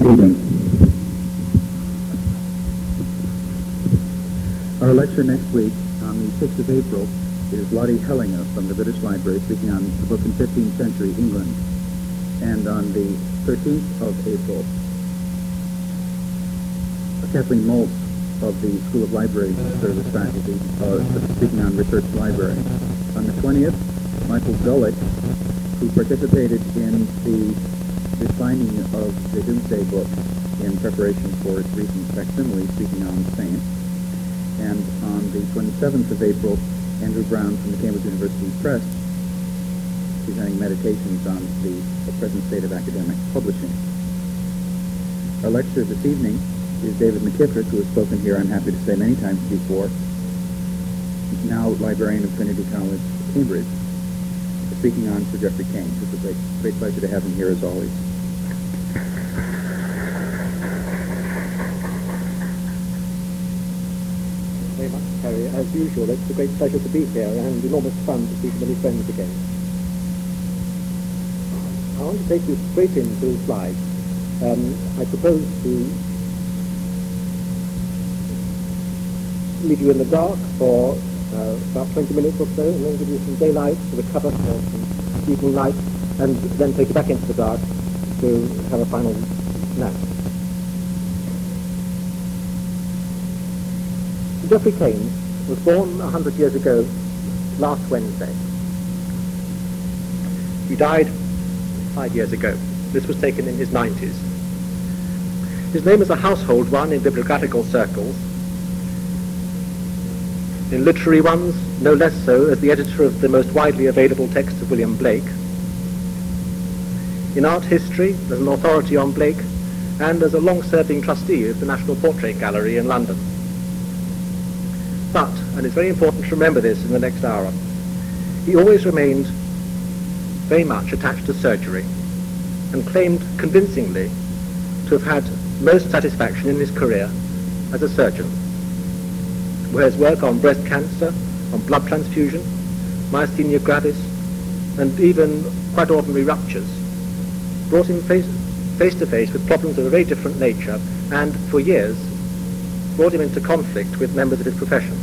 Speaking. Our lecture next week on the 6th of April is Lotte Hellinga from the British Library speaking on the book in 15th century England. And on the 13th of April, Kathleen Maltz of the School of Library Service faculty uh, speaking on research library. On the 20th, Michael Gullick, who participated in the refining of the Domesday book in preparation for its recent facsimile, speaking on the same. And on the 27th of April, Andrew Brown from the Cambridge University Press, presenting meditations on the, the present state of academic publishing. Our lecturer this evening is David McKitterick, who has spoken here, I'm happy to say, many times before, now librarian of Trinity College, Cambridge, speaking on Sir Geoffrey Keynes. It's a great, great pleasure to have him here as always. Very much, Harry. As usual, it's a great pleasure to be here and enormous fun to see so many friends again. I want to take you straight into the slides. Um, I propose to leave you in the dark for uh, about 20 minutes or so, and then give you some daylight to recover for some evening light, and then take you back into the dark to have a final nap. Geoffrey Keynes was born 100 years ago last Wednesday. He died five years ago. This was taken in his 90s. His name is a household one in bibliographical circles, in literary ones, no less so as the editor of the most widely available text of William Blake. In art history, as an authority on Blake, and as a long-serving trustee of the National Portrait Gallery in London. But, and it's very important to remember this in the next hour, he always remained very much attached to surgery and claimed convincingly to have had most satisfaction in his career as a surgeon where his work on breast cancer, on blood transfusion, myasthenia gravis, and even quite ordinary ruptures, brought him face, face to face with problems of a very different nature and, for years, brought him into conflict with members of his profession.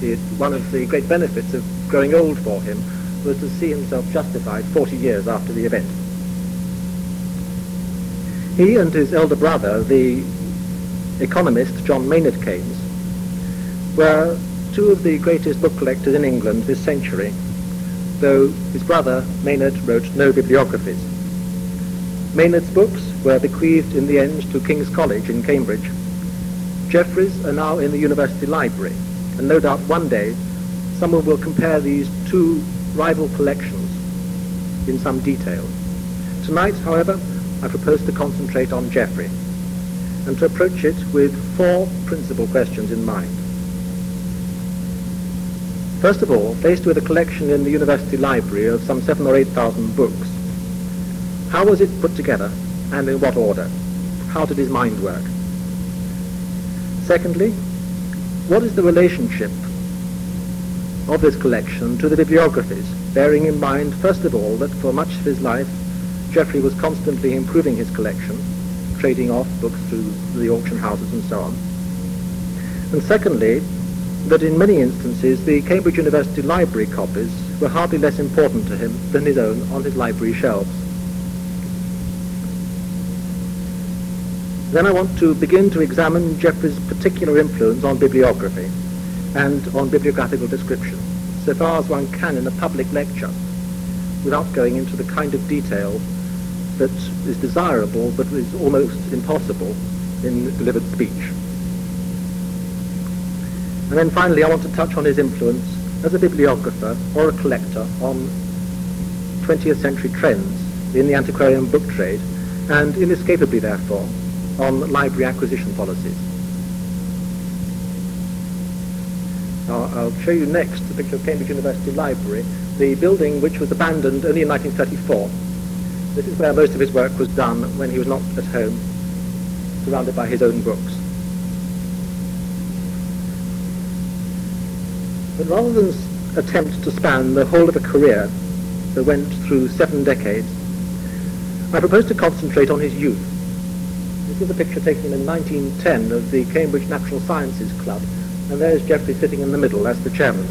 It, one of the great benefits of growing old for him was to see himself justified 40 years after the event. He and his elder brother, the economist John Maynard Keynes, were two of the greatest book collectors in England this century, though his brother Maynard wrote no bibliographies. Maynard's books were bequeathed in the end to King's College in Cambridge. Geoffrey's are now in the University Library, and no doubt one day someone will compare these two rival collections in some detail. Tonight, however, I propose to concentrate on Geoffrey and to approach it with four principal questions in mind. First of all, faced with a collection in the university library of some seven or eight thousand books, how was it put together and in what order? How did his mind work? Secondly, what is the relationship of this collection to the bibliographies, bearing in mind, first of all, that for much of his life, Geoffrey was constantly improving his collection, trading off books through the auction houses and so on. And secondly, that in many instances the Cambridge University library copies were hardly less important to him than his own on his library shelves. Then I want to begin to examine Geoffrey's particular influence on bibliography and on bibliographical description, so far as one can in a public lecture, without going into the kind of detail that is desirable but is almost impossible in delivered speech. And then finally, I want to touch on his influence as a bibliographer or a collector on 20th century trends in the antiquarian book trade, and inescapably, therefore, on library acquisition policies. Now, I'll show you next the picture of Cambridge University Library, the building which was abandoned only in 1934. This is where most of his work was done when he was not at home, surrounded by his own books. But rather than attempt to span the whole of a career that went through seven decades, I propose to concentrate on his youth, This is a picture taken in 1910 of the Cambridge Natural Sciences Club, and there's Geoffrey sitting in the middle as the chairman.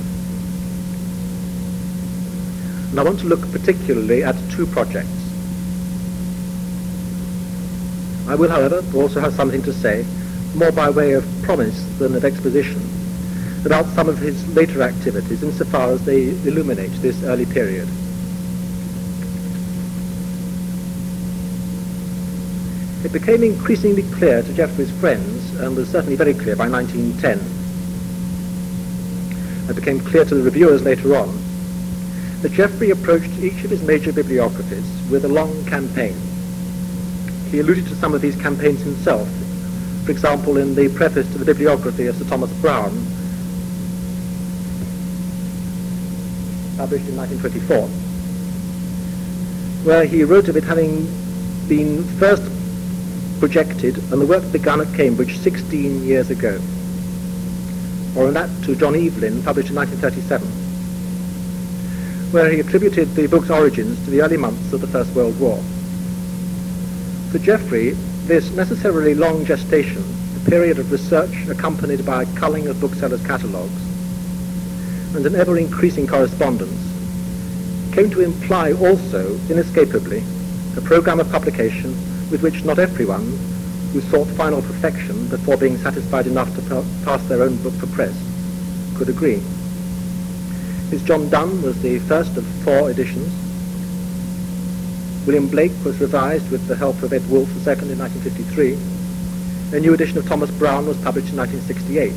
And I want to look particularly at two projects. I will, however, also have something to say, more by way of promise than of exposition, about some of his later activities insofar as they illuminate this early period. It became increasingly clear to Geoffrey's friends, and was certainly very clear by 1910. It became clear to the reviewers later on that Geoffrey approached each of his major bibliographies with a long campaign. He alluded to some of these campaigns himself, for example in the preface to the bibliography of Sir Thomas Browne, published in 1924, where he wrote of it having been first projected and the work begun at Cambridge 16 years ago, or in that to John Evelyn, published in 1937, where he attributed the book's origins to the early months of the First World War. For Geoffrey, this necessarily long gestation, a period of research accompanied by a culling of booksellers' catalogues, and an ever-increasing correspondence, came to imply also, inescapably, a program of publication with which not everyone who sought final perfection before being satisfied enough to pass their own book for press could agree. His John Donne was the first of four editions. William Blake was revised with the help of Ed Wolf II in 1953. A new edition of Thomas Browne was published in 1968.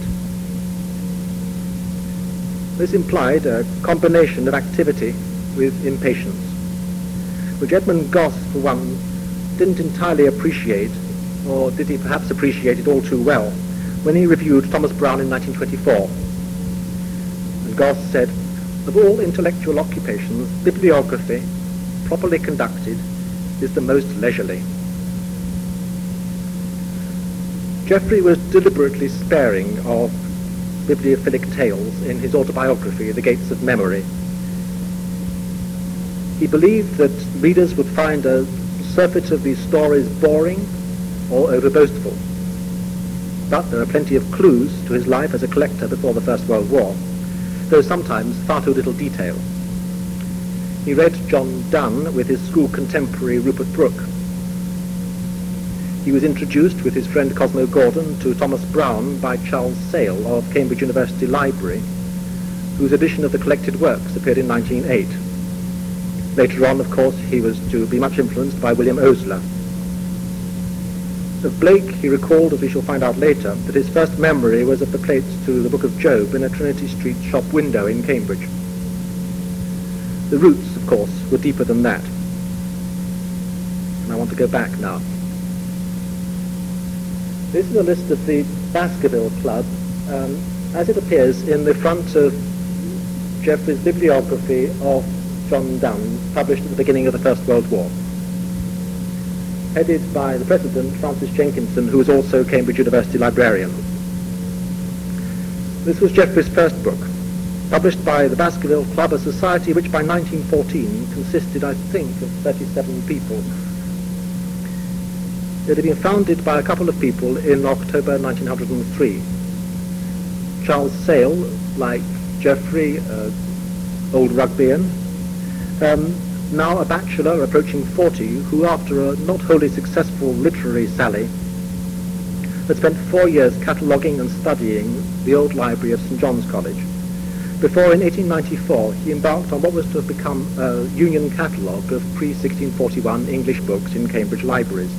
This implied a combination of activity with impatience, which Edmund Gosse, for one, didn't entirely appreciate, or did he perhaps appreciate it all too well, when he reviewed Thomas Browne in 1924. And Gosse said, of all intellectual occupations, bibliography, properly conducted, is the most leisurely. Geoffrey was deliberately sparing of bibliophilic tales in his autobiography, The Gates of Memory. He believed that readers would find a surfeit of these stories boring or overboastful. But there are plenty of clues to his life as a collector before the First World War, though sometimes far too little detail. He read John Donne with his school contemporary Rupert Brooke. He was introduced with his friend Cosmo Gordon to Thomas Browne by Charles Sayle of Cambridge University Library, whose edition of the collected works appeared in 1908. Later on, of course, he was to be much influenced by William Osler. Of Blake, he recalled, as we shall find out later, that his first memory was of the plates to the Book of Job in a Trinity Street shop window in Cambridge. The roots, of course, were deeper than that. And I want to go back now. This is a list of the Baskerville Club, um, as it appears in the front of Geoffrey's bibliography of John Donne, published at the beginning of the First World War. Headed by the president, Francis Jenkinson, who was also Cambridge University librarian. This was Geoffrey's first book, published by the Baskerville Club, a society which by 1914 consisted, I think, of 37 people. It had been founded by a couple of people in October 1903. Charles Sayle, like Geoffrey, uh, old Rugbeian, um, now a bachelor approaching 40, who after a not wholly successful literary sally had spent four years cataloguing and studying the old library of St John's College, before in 1894 he embarked on what was to have become a union catalogue of pre-1641 English books in Cambridge libraries.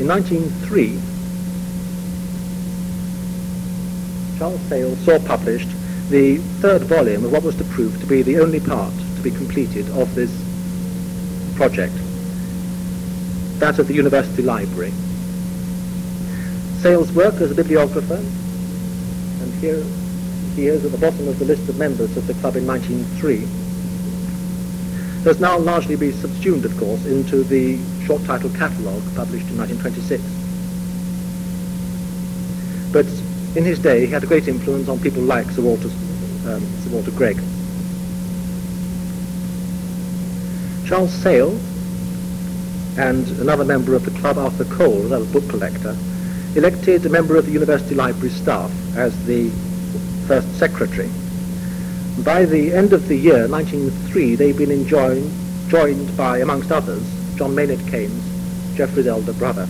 In 1903, Charles Sayle saw published the third volume of what was to prove to be the only part to be completed of this project, that of the University Library. Sayle's work as a bibliographer, and here he is at the bottom of the list of members of the club in 1903, has now largely been subsumed, of course, into the short title catalogue published in 1926. But in his day, he had a great influence on people like Sir Walter, um, Sir Walter Greg. Charles Sayle and another member of the club, Arthur Cole, another book collector, elected a member of the university library staff as the first secretary. By the end of the year, 1903, they'd been enjoying, joined by, amongst others, John Maynard Keynes, Geoffrey's elder brother.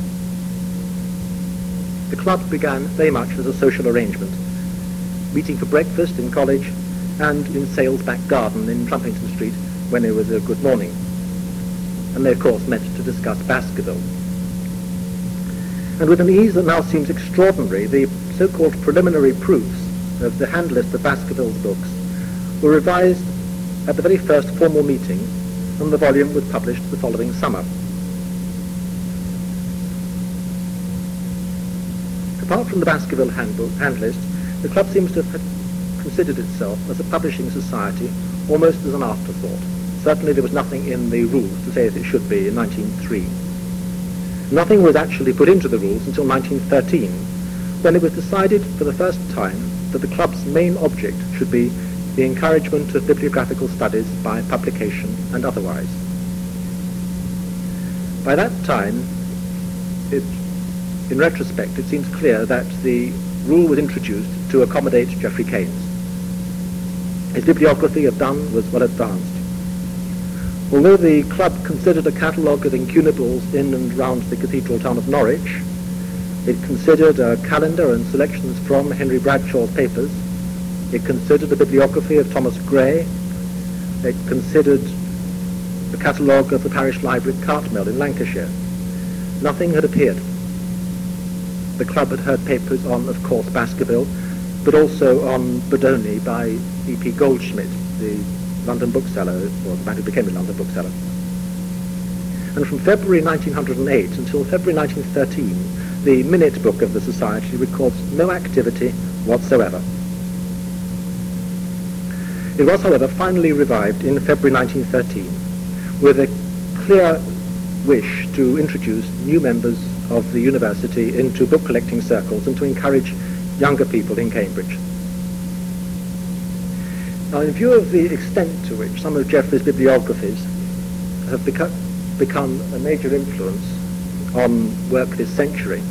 The club began very much as a social arrangement, meeting for breakfast in college and in Sayle's back garden in Trumpington Street when it was a good morning. And they, of course, met to discuss Baskerville. And with an ease that now seems extraordinary, the so-called preliminary proofs of the hand list of Baskerville's books were revised at the very first formal meeting, and the volume was published the following summer. Apart from the Baskerville handbook, hand list, the club seems to have considered itself as a publishing society almost as an afterthought. Certainly there was nothing in the rules to say as it should be in 1903. Nothing was actually put into the rules until 1913, when it was decided for the first time that the club's main object should be the encouragement of bibliographical studies by publication and otherwise. By that time, it, in retrospect, it seems clear that the rule was introduced to accommodate Geoffrey Keynes. His bibliography of Donne was well advanced. Although the club considered a catalogue of incunables in and round the cathedral town of Norwich, it considered a calendar and selections from Henry Bradshaw's papers. It considered a bibliography of Thomas Gray. It considered a catalogue of the parish library at Cartmel in Lancashire. Nothing had appeared. The club had heard papers on, of course, Baskerville, but also on Bodoni by E.P. Goldschmidt, the London bookseller, or the man who became a London bookseller. And from February 1908 until February 1913, the minute book of the Society records no activity whatsoever. It was, however, finally revived in February 1913 with a clear wish to introduce new members of the university into book collecting circles and to encourage younger people in Cambridge. Now, in view of the extent to which some of Geoffrey's bibliographies have become, become a major influence on work this century,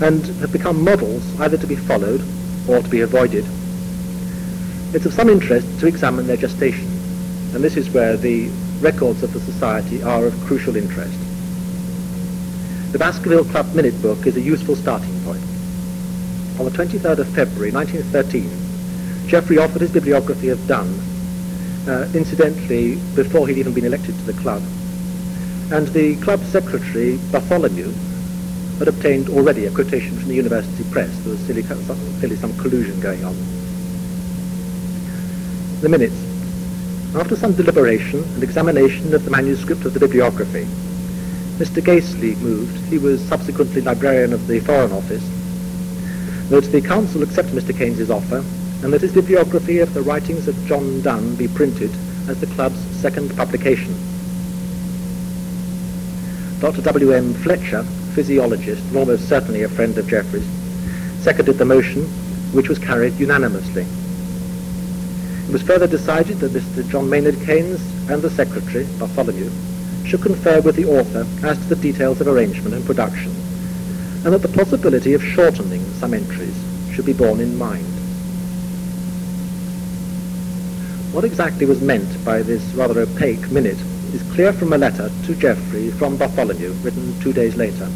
and have become models either to be followed or to be avoided, it's of some interest to examine their gestation, and this is where the records of the Society are of crucial interest. The Baskerville Club Minute Book is a useful starting point. On the 23rd of February 1913, Geoffrey offered his bibliography of Donne, uh, incidentally, before he'd even been elected to the club. And the club secretary, Bartholomew, had obtained already a quotation from the university press. There was clearly some collusion going on. The minutes. After some deliberation and examination of the manuscript of the bibliography, Mr. Gaselee moved, he was subsequently librarian of the Foreign Office, that the council accept Mr. Keynes's offer and that his bibliography of the writings of John Donne be printed as the club's second publication. Dr. W. M. Fletcher, physiologist and almost certainly a friend of Geoffrey's, seconded the motion, which was carried unanimously. It was further decided that Mr. John Maynard Keynes and the secretary, Bartholomew, should confer with the author as to the details of arrangement and production, and that the possibility of shortening some entries should be borne in mind. What exactly was meant by this rather opaque minute is clear from a letter to Geoffrey from Bartholomew, written two days later.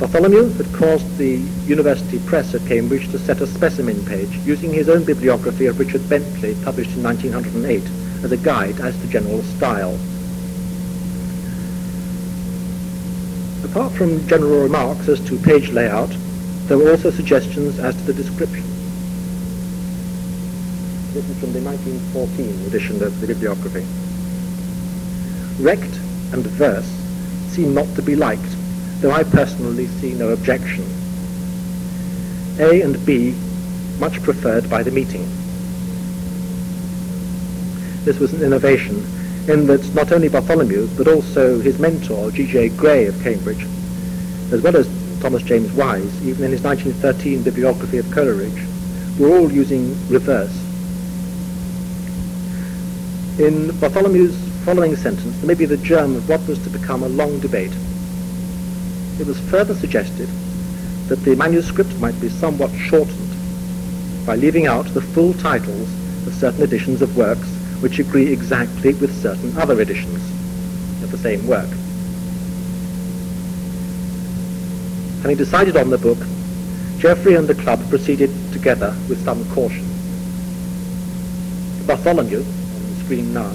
Bartholomew had caused the University Press at Cambridge to set a specimen page using his own bibliography of Richard Bentley, published in 1908, as a guide as to general style. Apart from general remarks as to page layout, there were also suggestions as to the description. This is from the 1914 edition of the bibliography. Recto and verso seem not to be liked, though I personally see no objection. A and B much preferred by the meeting. This was an innovation in that not only Bartholomew, but also his mentor, G.J. Gray of Cambridge, as well as Thomas James Wise, even in his 1913 bibliography of Coleridge, were all using reverse in Bartholomew's following sentence there may be the germ of what was to become a long debate. It was further suggested that the manuscript might be somewhat shortened by leaving out the full titles of certain editions of works which agree exactly with certain other editions of the same work. Having decided on the book, Geoffrey and the club proceeded together with some caution. Bartholomew, on the screen now,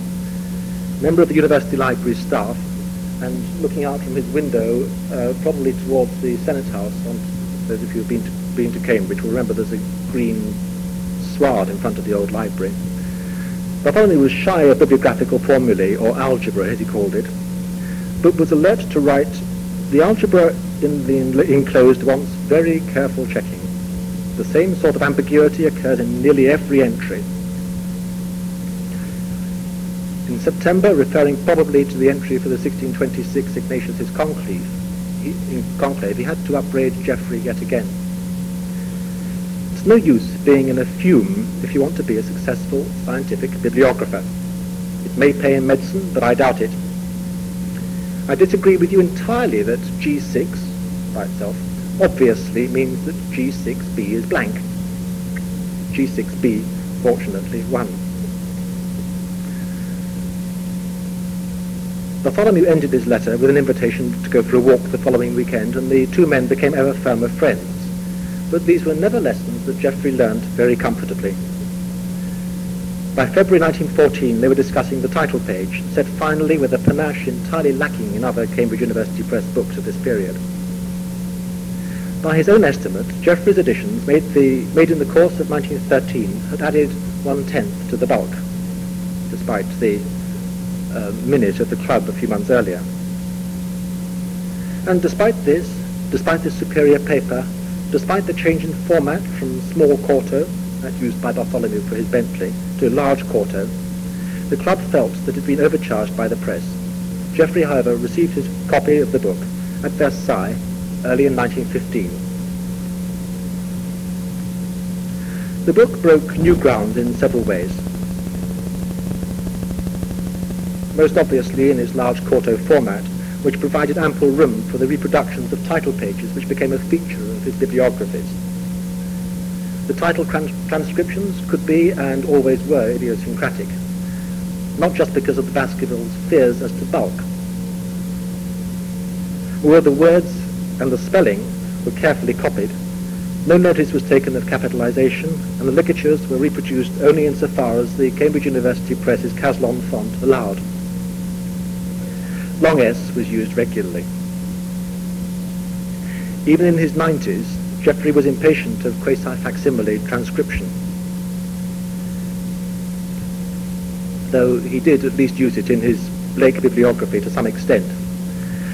member of the University Library staff, and looking out from his window, uh, probably towards the Senate House, on, those of you who've been to, been to Cambridge will remember there's a green sward in front of the old library. Bartholomew was shy of bibliographical formulae, or algebra as he called it, but was alert to write, the algebra in the enclosed wants very careful checking. The same sort of ambiguity occurs in nearly every entry. In September, referring probably to the entry for the 1626 Ignatius's conclave, he, conclave, he had to upbraid Geoffrey yet again. No use being in a fume if you want to be a successful scientific bibliographer. It may pay in medicine, but I doubt it. I disagree with you entirely that G6, by itself, obviously means that G6b is blank. G6b, fortunately, 1. Bartholomew ended his letter with an invitation to go for a walk the following weekend, and the two men became ever firmer friends. But these were never lessons that Geoffrey learned very comfortably. By February 1914, they were discussing the title page, set finally with a panache entirely lacking in other Cambridge University Press books of this period. By his own estimate, Geoffrey's editions made, the, made in the course of 1913 had added one-tenth to the bulk, despite the uh, minute of the club a few months earlier. And despite this, despite this superior paper, despite the change in format from small quarto, that used by Bartholomew for his Bentley, to large quarto, the club felt that it had been overcharged by the press. Geoffrey, however, received his copy of the book at Versailles early in 1915. The book broke new ground in several ways. most obviously in its large quarto format, which provided ample room for the reproductions of title pages which became a feature bibliographies. The title trans- transcriptions could be and always were idiosyncratic, not just because of the Baskervilles' fears as to bulk. Where the words and the spelling were carefully copied, no notice was taken of capitalization, and the ligatures were reproduced only insofar as the Cambridge University Press's Caslon font allowed long S was used regularly. Even in his 90s, Geoffrey was impatient of quasi-facsimile transcription, though he did at least use it in his Blake bibliography to some extent.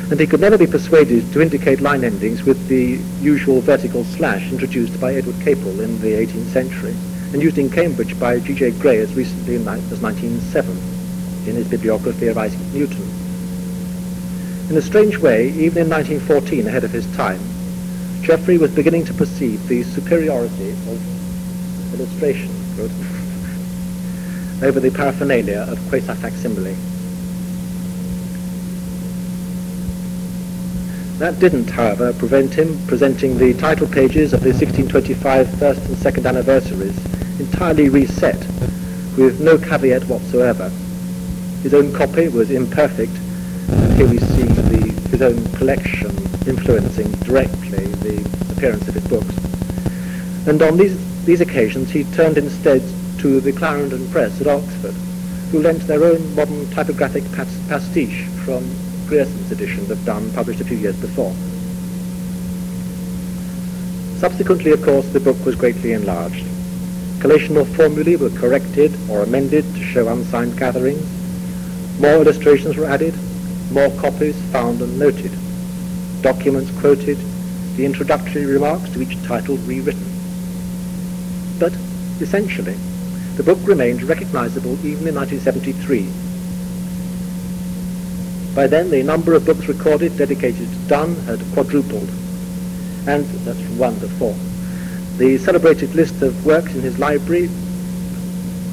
And he could never be persuaded to indicate line endings with the usual vertical slash introduced by Edward Capell in the 18th century, and used in Cambridge by G.J. Gray as recently as 1907 in his bibliography of Isaac Newton. In a strange way, even in 1914, ahead of his time, Geoffrey was beginning to perceive the superiority of illustration over the paraphernalia of quasi-facsimile. That didn't, however, prevent him presenting the title pages of the 1625 first and second anniversaries entirely reset, with no caveat whatsoever. His own copy was imperfect, and here we see the, his own collection influencing directly appearance of his books. And on these, these occasions he turned instead to the Clarendon Press at Oxford, who lent their own modern typographic pastiche from Grierson's edition of Donne published a few years before. Subsequently, of course, the book was greatly enlarged. Collational formulae were corrected or amended to show unsigned gatherings. More illustrations were added, more copies found and noted, documents quoted, the introductory remarks to each title rewritten. But, essentially, the book remained recognizable even in 1973. By then, the number of books recorded dedicated to Donne had quadrupled, and that's one to four. The celebrated list of works in his library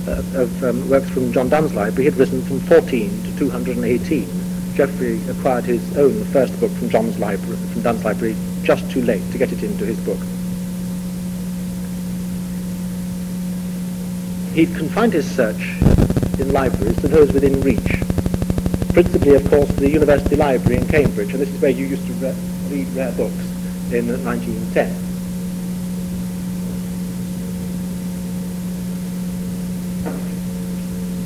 uh, of um, works from John Donne's library had risen from 14 to 218. Geoffrey acquired his own first book from John's library, from Donne's library, just too late to get it into his book. He confined his search in libraries to those within reach, principally, of course, the University Library in Cambridge, and this is where you used to re- read rare books in 1910.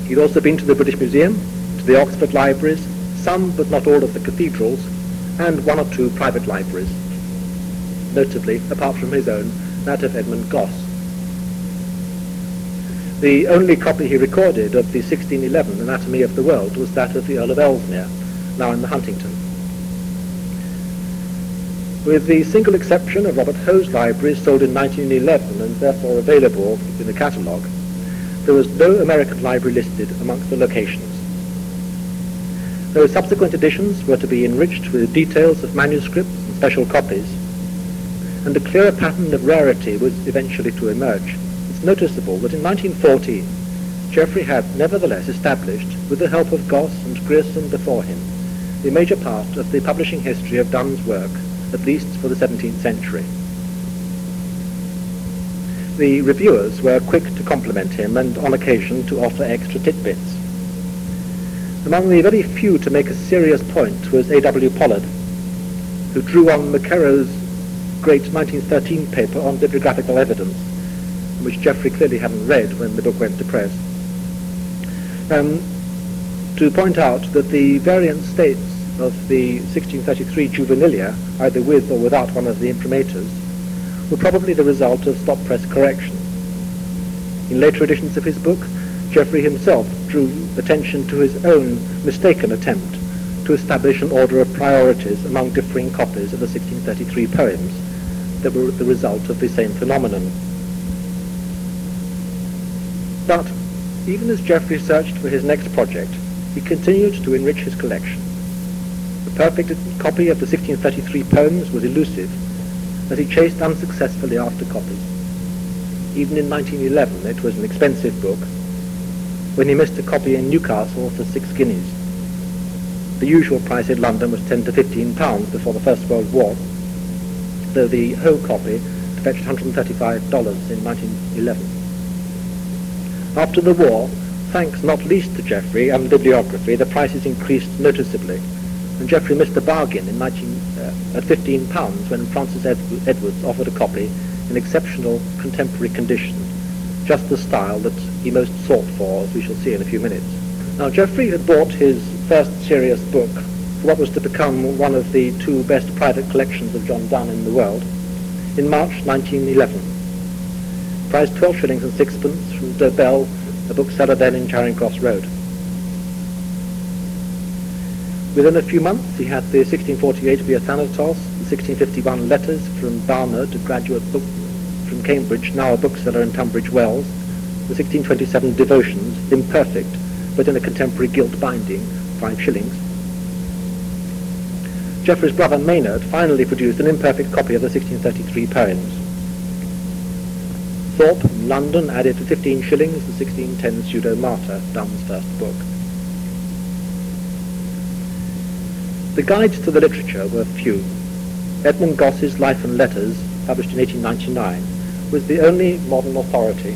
He'd also been to the British Museum, to the Oxford libraries, some but not all of the cathedrals, and one or two private libraries, notably, apart from his own, that of Edmund Gosse. The only copy he recorded of the 1611 Anatomy of the World was that of the Earl of Ellesmere, now in the Huntington. With the single exception of Robert Hoe's library, sold in 1911 and therefore available in the catalogue, there was no American library listed amongst the locations. Those subsequent editions were to be enriched with details of manuscripts and special copies, and a clearer pattern of rarity was eventually to emerge. It's noticeable that in 1914, Geoffrey had nevertheless established, with the help of Gosse and Grierson before him, the major part of the publishing history of Donne's work, at least for the 17th century. The reviewers were quick to compliment him and on occasion to offer extra tidbits. Among the very few to make a serious point was A.W. Pollard, who drew on McKerrow's great 1913 paper on bibliographical evidence, which Geoffrey clearly hadn't read when the book went to press, um, to point out that the variant states of the 1633 juvenilia, either with or without one of the imprimaturs, were probably the result of stop press correction. In later editions of his book, Geoffrey himself drew attention to his own mistaken attempt to establish an order of priorities among differing copies of the 1633 poems that were the result of the same phenomenon. But even as Geoffrey searched for his next project, he continued to enrich his collection. The perfect copy of the 1633 poems was elusive, as he chased unsuccessfully after copies. Even in 1911 it was an expensive book, when he missed a copy in Newcastle for six guineas. The usual price in London was 10 to 15 pounds before the First World War, though the whole copy fetched $135 in 1911. After the war, thanks not least to Geoffrey and bibliography, the prices increased noticeably, and Geoffrey missed a bargain in 19, uh, at 15 pounds when Francis Ed- Edwards offered a copy in exceptional contemporary condition, just the style that he most sought for, as we shall see in a few minutes. Now, Geoffrey had bought his first serious book what was to become one of the two best private collections of John Donne in the world in March 1911. Priced 12 shillings and sixpence from Dobell, a bookseller then in Charing Cross Road. Within a few months, he had the 1648 Biathanatos, the 1651 letters from Barnard, a graduate book from Cambridge, now a bookseller in Tunbridge Wells, the 1627 Devotions, imperfect, but in a contemporary gilt binding, five shillings. Geoffrey's brother Maynard finally produced an imperfect copy of the 1633 poems. Thorpe London added for 15 shillings the 1610 Pseudo Martyr, Donne's first book. The guides to the literature were few. Edmund Gosse's Life and Letters, published in 1899, was the only modern authority,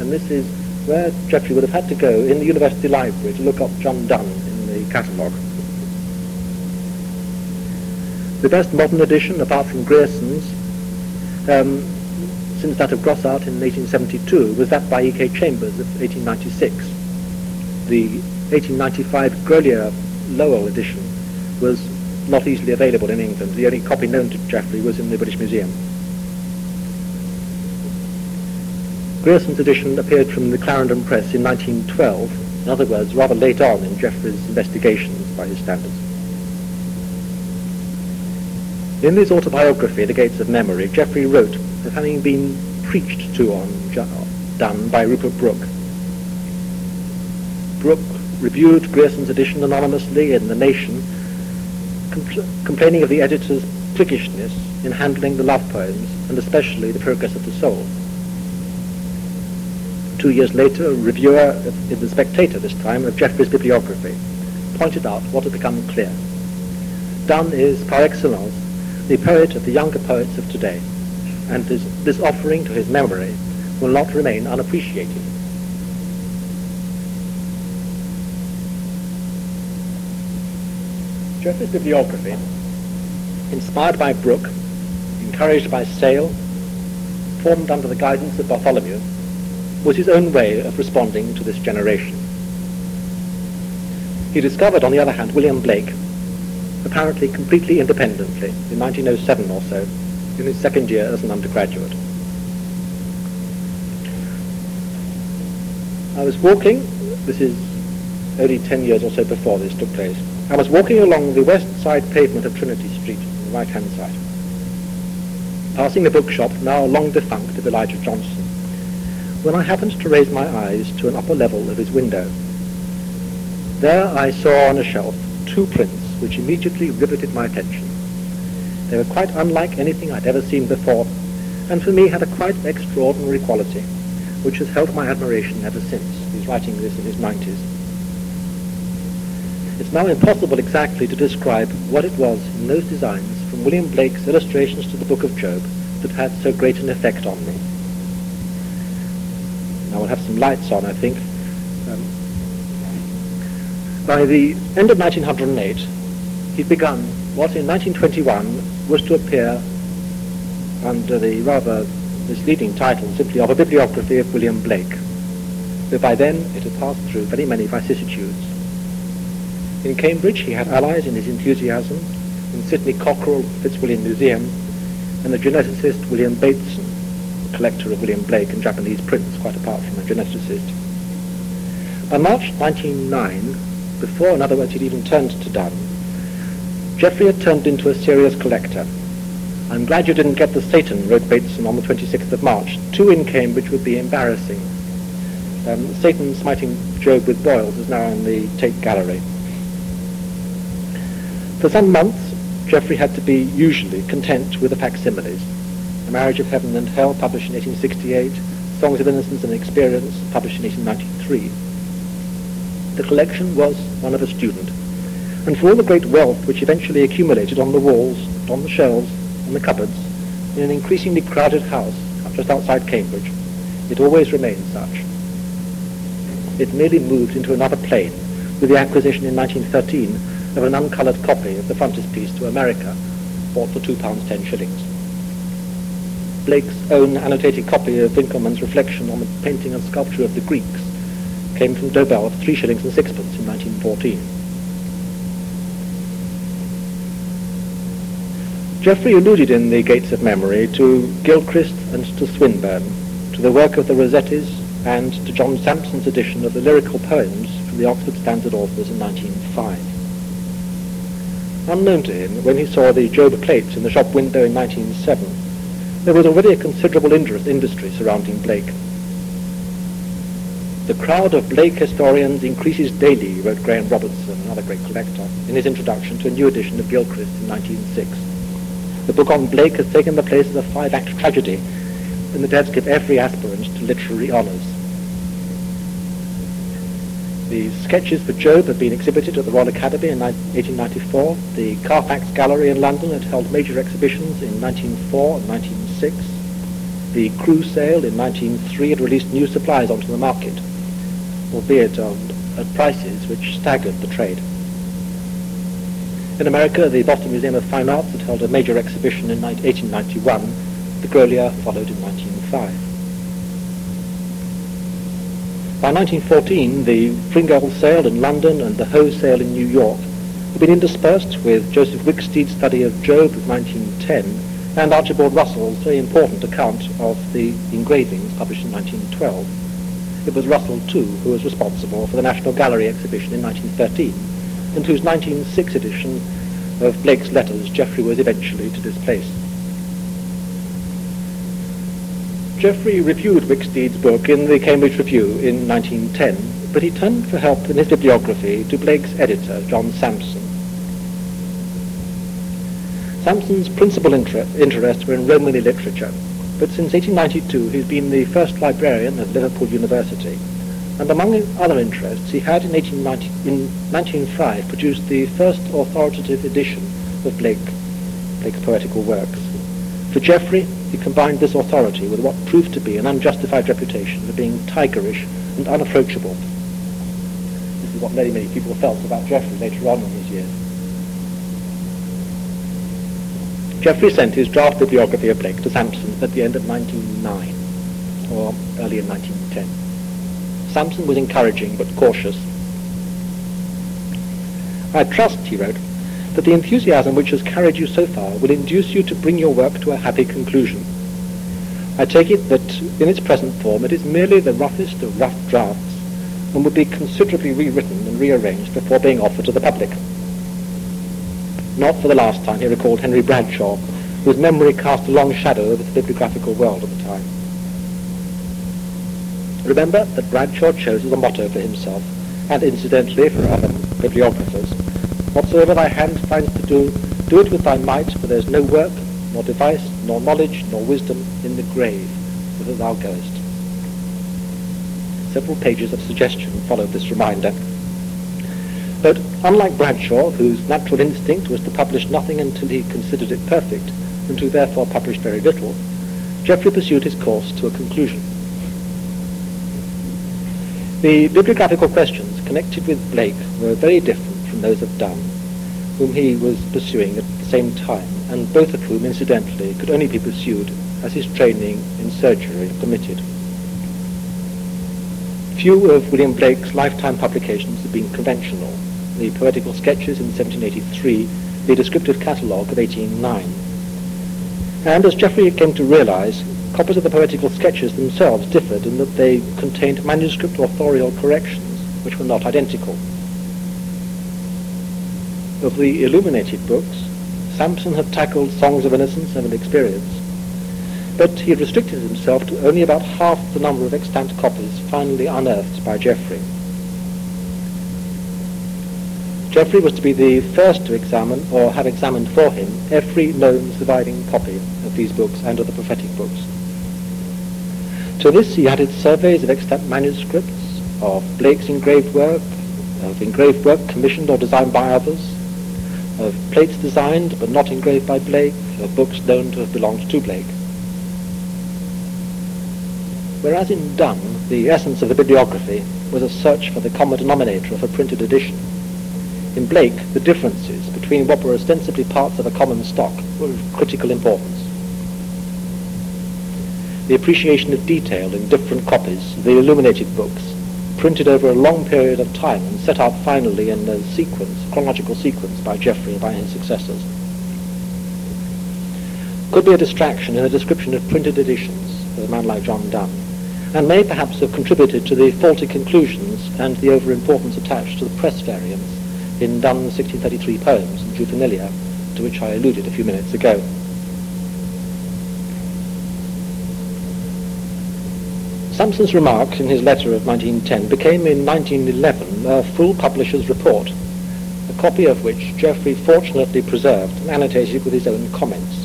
and this is where Geoffrey would have had to go in the university library to look up John Donne in the catalogue. The best modern edition, apart from Grierson's, um, since that of Grosart in 1872, was that by E.K. Chambers of 1896. The 1895 Grolier Lowell edition was not easily available in England. The only copy known to Geoffrey was in the British Museum. Grierson's edition appeared from the Clarendon Press in 1912, in other words, rather late on in Geoffrey's investigations by his standards. In his autobiography, The Gates of Memory, Geoffrey wrote of having been preached to on Donne by Rupert Brooke. Brooke reviewed Grierson's edition anonymously in The Nation, compl- complaining of the editor's priggishness in handling the love poems, and especially The Progress of the Soul. two years later, a reviewer in The Spectator this time of Geoffrey's bibliography pointed out what had become clear. Donne is, par excellence, the poet of the younger poets of today, and this, this offering to his memory will not remain unappreciated. Geoffrey's bibliography, inspired by Brooke, encouraged by Sayle, formed under the guidance of Bartholomew, was his own way of responding to this generation. He discovered, on the other hand, William Blake, apparently completely independently, in 1907 or so, in his second year as an undergraduate. I was walking, this is only 10 years or so before this took place, I was walking along the west side pavement of Trinity Street, the right-hand side, passing the bookshop, now long defunct, of Elijah Johnson, when I happened to raise my eyes to an upper level of his window. There I saw on a shelf two prints which immediately riveted my attention. They were quite unlike anything I'd ever seen before, and for me had a quite extraordinary quality, which has held my admiration ever since. He's writing this in his 90s. It's now impossible exactly to describe what it was in those designs from William Blake's illustrations to the Book of Job that had so great an effect on me. Now we'll have some lights on, I think. Um, by the end of 1908, he'd begun what in 1921 was to appear under the rather misleading title simply of a bibliography of William Blake, though by then it had passed through very many vicissitudes. In Cambridge he had allies in his enthusiasm in Sidney Cockerell Fitzwilliam Museum and the geneticist William Bateson, collector of William Blake and Japanese prints, quite apart from a geneticist. By March 1909, before, in other words, he'd even turned to Donne, Geoffrey had turned into a serious collector. I'm glad you didn't get the Satan, wrote Bateson on the 26th of March. Two in Cambridge would be embarrassing. Um, Satan smiting Job with boils is now in the Tate Gallery. For some months, Geoffrey had to be usually content with the facsimiles. The Marriage of Heaven and Hell, published in 1868, Songs of Innocence and Experience, published in 1893. The collection was one of a student, and for all the great wealth which eventually accumulated on the walls, on the shelves, on the cupboards, in an increasingly crowded house just outside Cambridge, it always remained such. It merely moved into another plane with the acquisition in 1913 of an uncoloured copy of the frontispiece to America, bought for two pounds ten shillings. Blake's own annotated copy of Winckelmann's reflection on the painting and sculpture of the Greeks came from Dobell for three shillings and sixpence in 1914. Geoffrey alluded in the Gates of Memory to Gilchrist and to Swinburne, to the work of the Rossettis, and to John Sampson's edition of the lyrical poems from the Oxford Standard Authors in 1905 unknown to him when he saw the Job plates in the shop window in 1907. There was already a considerable interest, industry surrounding Blake. The crowd of Blake historians increases daily, wrote Graham Robertson, another great collector, in his introduction to a new edition of Gilchrist in 1906. The book on Blake has taken the place of a five-act tragedy, and the dads give every aspirant to literary honours. The sketches for Job have been exhibited at the Royal Academy in 1894. The Carfax Gallery in London had held major exhibitions in 1904 and 1906. The Crewe sale in 1903 had released new supplies onto the market, albeit um, at prices which staggered the trade. In America, the Boston Museum of Fine Arts had held a major exhibition in 1891. The Grolier followed in 1905. By 1914, the Fringall sale in London and the Hoe sale in New York had been interspersed with Joseph Wicksteed's study of Job of 1910 and Archibald Russell's very important account of the engravings published in 1912. It was Russell, too, who was responsible for the National Gallery exhibition in 1913, and whose 1906 edition of Blake's letters Geoffrey was eventually to displace. Geoffrey reviewed Wicksteed's book in the Cambridge Review in 1910, but he turned for help in his bibliography to Blake's editor, John Sampson. Sampson's principal inter- interests were in Romany literature, but since 1892 he's been the first librarian at Liverpool University, and among other interests he had in, 1890, in 1905 produced the first authoritative edition of Blake, Blake's poetical works. For Geoffrey, he combined this authority with what proved to be an unjustified reputation for being tigerish and unapproachable. This is what many, many people felt about Geoffrey later on in his years. Geoffrey sent his draft bibliography of Blake to Sampson at the end of 1909, or early in 1910. Sampson was encouraging but cautious. I trust, he wrote, that the enthusiasm which has carried you so far will induce you to bring your work to a happy conclusion. I take it that in its present form it is merely the roughest of rough drafts and would be considerably rewritten and rearranged before being offered to the public. Not for the last time he recalled Henry Bradshaw, whose memory cast a long shadow over the bibliographical world at the time. Remember that Bradshaw chose as a motto for himself, and incidentally for other bibliographers, Whatsoever thy hand finds to do, do it with thy might, for there is no work, nor device, nor knowledge, nor wisdom in the grave, whither thou goest. Several pages of suggestion followed this reminder. But unlike Bradshaw, whose natural instinct was to publish nothing until he considered it perfect, and who therefore published very little, Geoffrey pursued his course to a conclusion. The bibliographical questions connected with Blake were very different from those of Donne, whom he was pursuing at the same time, and both of whom, incidentally, could only be pursued as his training in surgery permitted. Few of William Blake's lifetime publications have been conventional. The Poetical Sketches in 1783, the Descriptive Catalogue of 1809. And as Geoffrey came to realize, copies of the Poetical Sketches themselves differed in that they contained manuscript authorial corrections, which were not identical of the illuminated books, Sampson had tackled Songs of Innocence and Experience, but he had restricted himself to only about half the number of extant copies finally unearthed by Geoffrey. Geoffrey was to be the first to examine, or have examined for him, every known surviving copy of these books and of the prophetic books. To this he added surveys of extant manuscripts, of Blake's engraved work, of engraved work commissioned or designed by others, of plates designed but not engraved by Blake, of books known to have belonged to Blake. Whereas in Donne, the essence of the bibliography was a search for the common denominator of a printed edition, in Blake the differences between what were ostensibly parts of a common stock were of critical importance. The appreciation of detail in different copies, of the illuminated books, printed over a long period of time and set out finally in a sequence, chronological sequence by Geoffrey and by his successors. Could be a distraction in a description of printed editions of a man like John Donne, and may perhaps have contributed to the faulty conclusions and the overimportance attached to the press variants in Donne's 1633 poems and Juvenilia, to which I alluded a few minutes ago. Sampson's remark in his letter of 1910 became in 1911 a full publisher's report, a copy of which Geoffrey fortunately preserved and annotated with his own comments.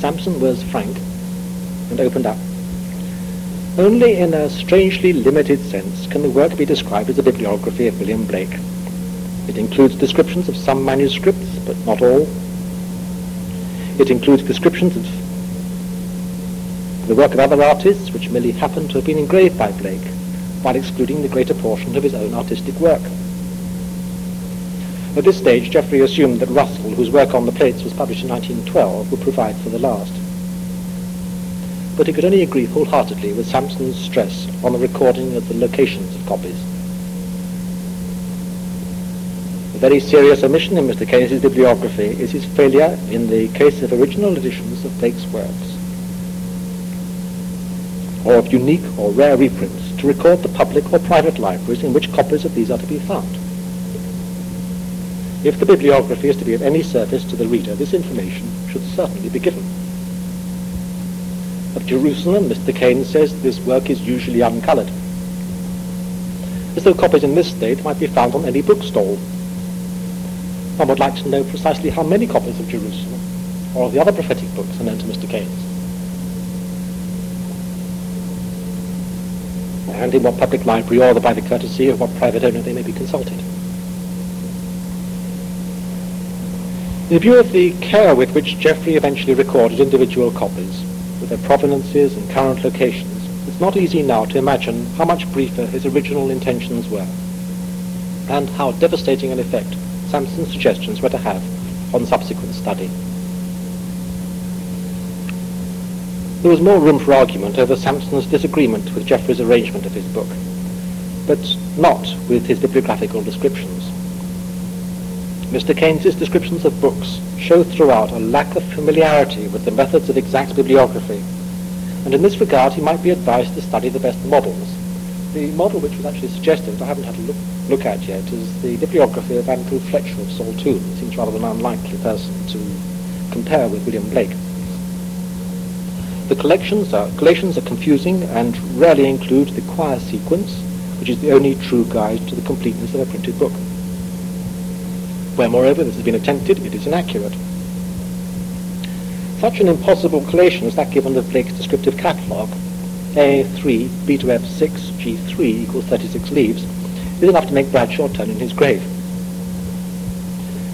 Sampson was frank and opened up. Only in a strangely limited sense can the work be described as a bibliography of William Blake. It includes descriptions of some manuscripts, but not all. It includes descriptions of the work of other artists which merely happened to have been engraved by Blake, while excluding the greater portion of his own artistic work. At this stage, Geoffrey assumed that Russell, whose work on the plates was published in 1912, would provide for the last. But he could only agree wholeheartedly with Sampson's stress on the recording of the locations of copies. A very serious omission in Mr. Keynes's bibliography is his failure in the case of original editions of Blake's works or of unique or rare reprints to record the public or private libraries in which copies of these are to be found. If the bibliography is to be of any service to the reader, this information should certainly be given. Of Jerusalem, Mr. Keynes says this work is usually uncoloured, as though copies in this state might be found on any bookstall. One would like to know precisely how many copies of Jerusalem or of the other prophetic books are known to Mr. Keynes. And in what public library or by the courtesy of what private owner they may be consulted. In view of the care with which Geoffrey eventually recorded individual copies, with their provenances and current locations, it's not easy now to imagine how much briefer his original intentions were, and how devastating an effect Sampson's suggestions were to have on subsequent study. There was more room for argument over Sampson's disagreement with Geoffrey's arrangement of his book, but not with his bibliographical descriptions. Mr. Keynes's descriptions of books show throughout a lack of familiarity with the methods of exact bibliography, and in this regard he might be advised to study the best models. The model which was actually suggested, I haven't had a look, look at yet, is the bibliography of Andrew Fletcher of Saltoun. Seems rather an unlikely person to compare with William Blake. The collections are, collations are confusing and rarely include the quire sequence, which is the only true guide to the completeness of a printed book. Where, moreover, this has been attempted, it is inaccurate. Such an impossible collation as that given of Blake's descriptive catalogue, A3, B to F6, G3 equals 36 leaves, is enough to make Bradshaw turn in his grave.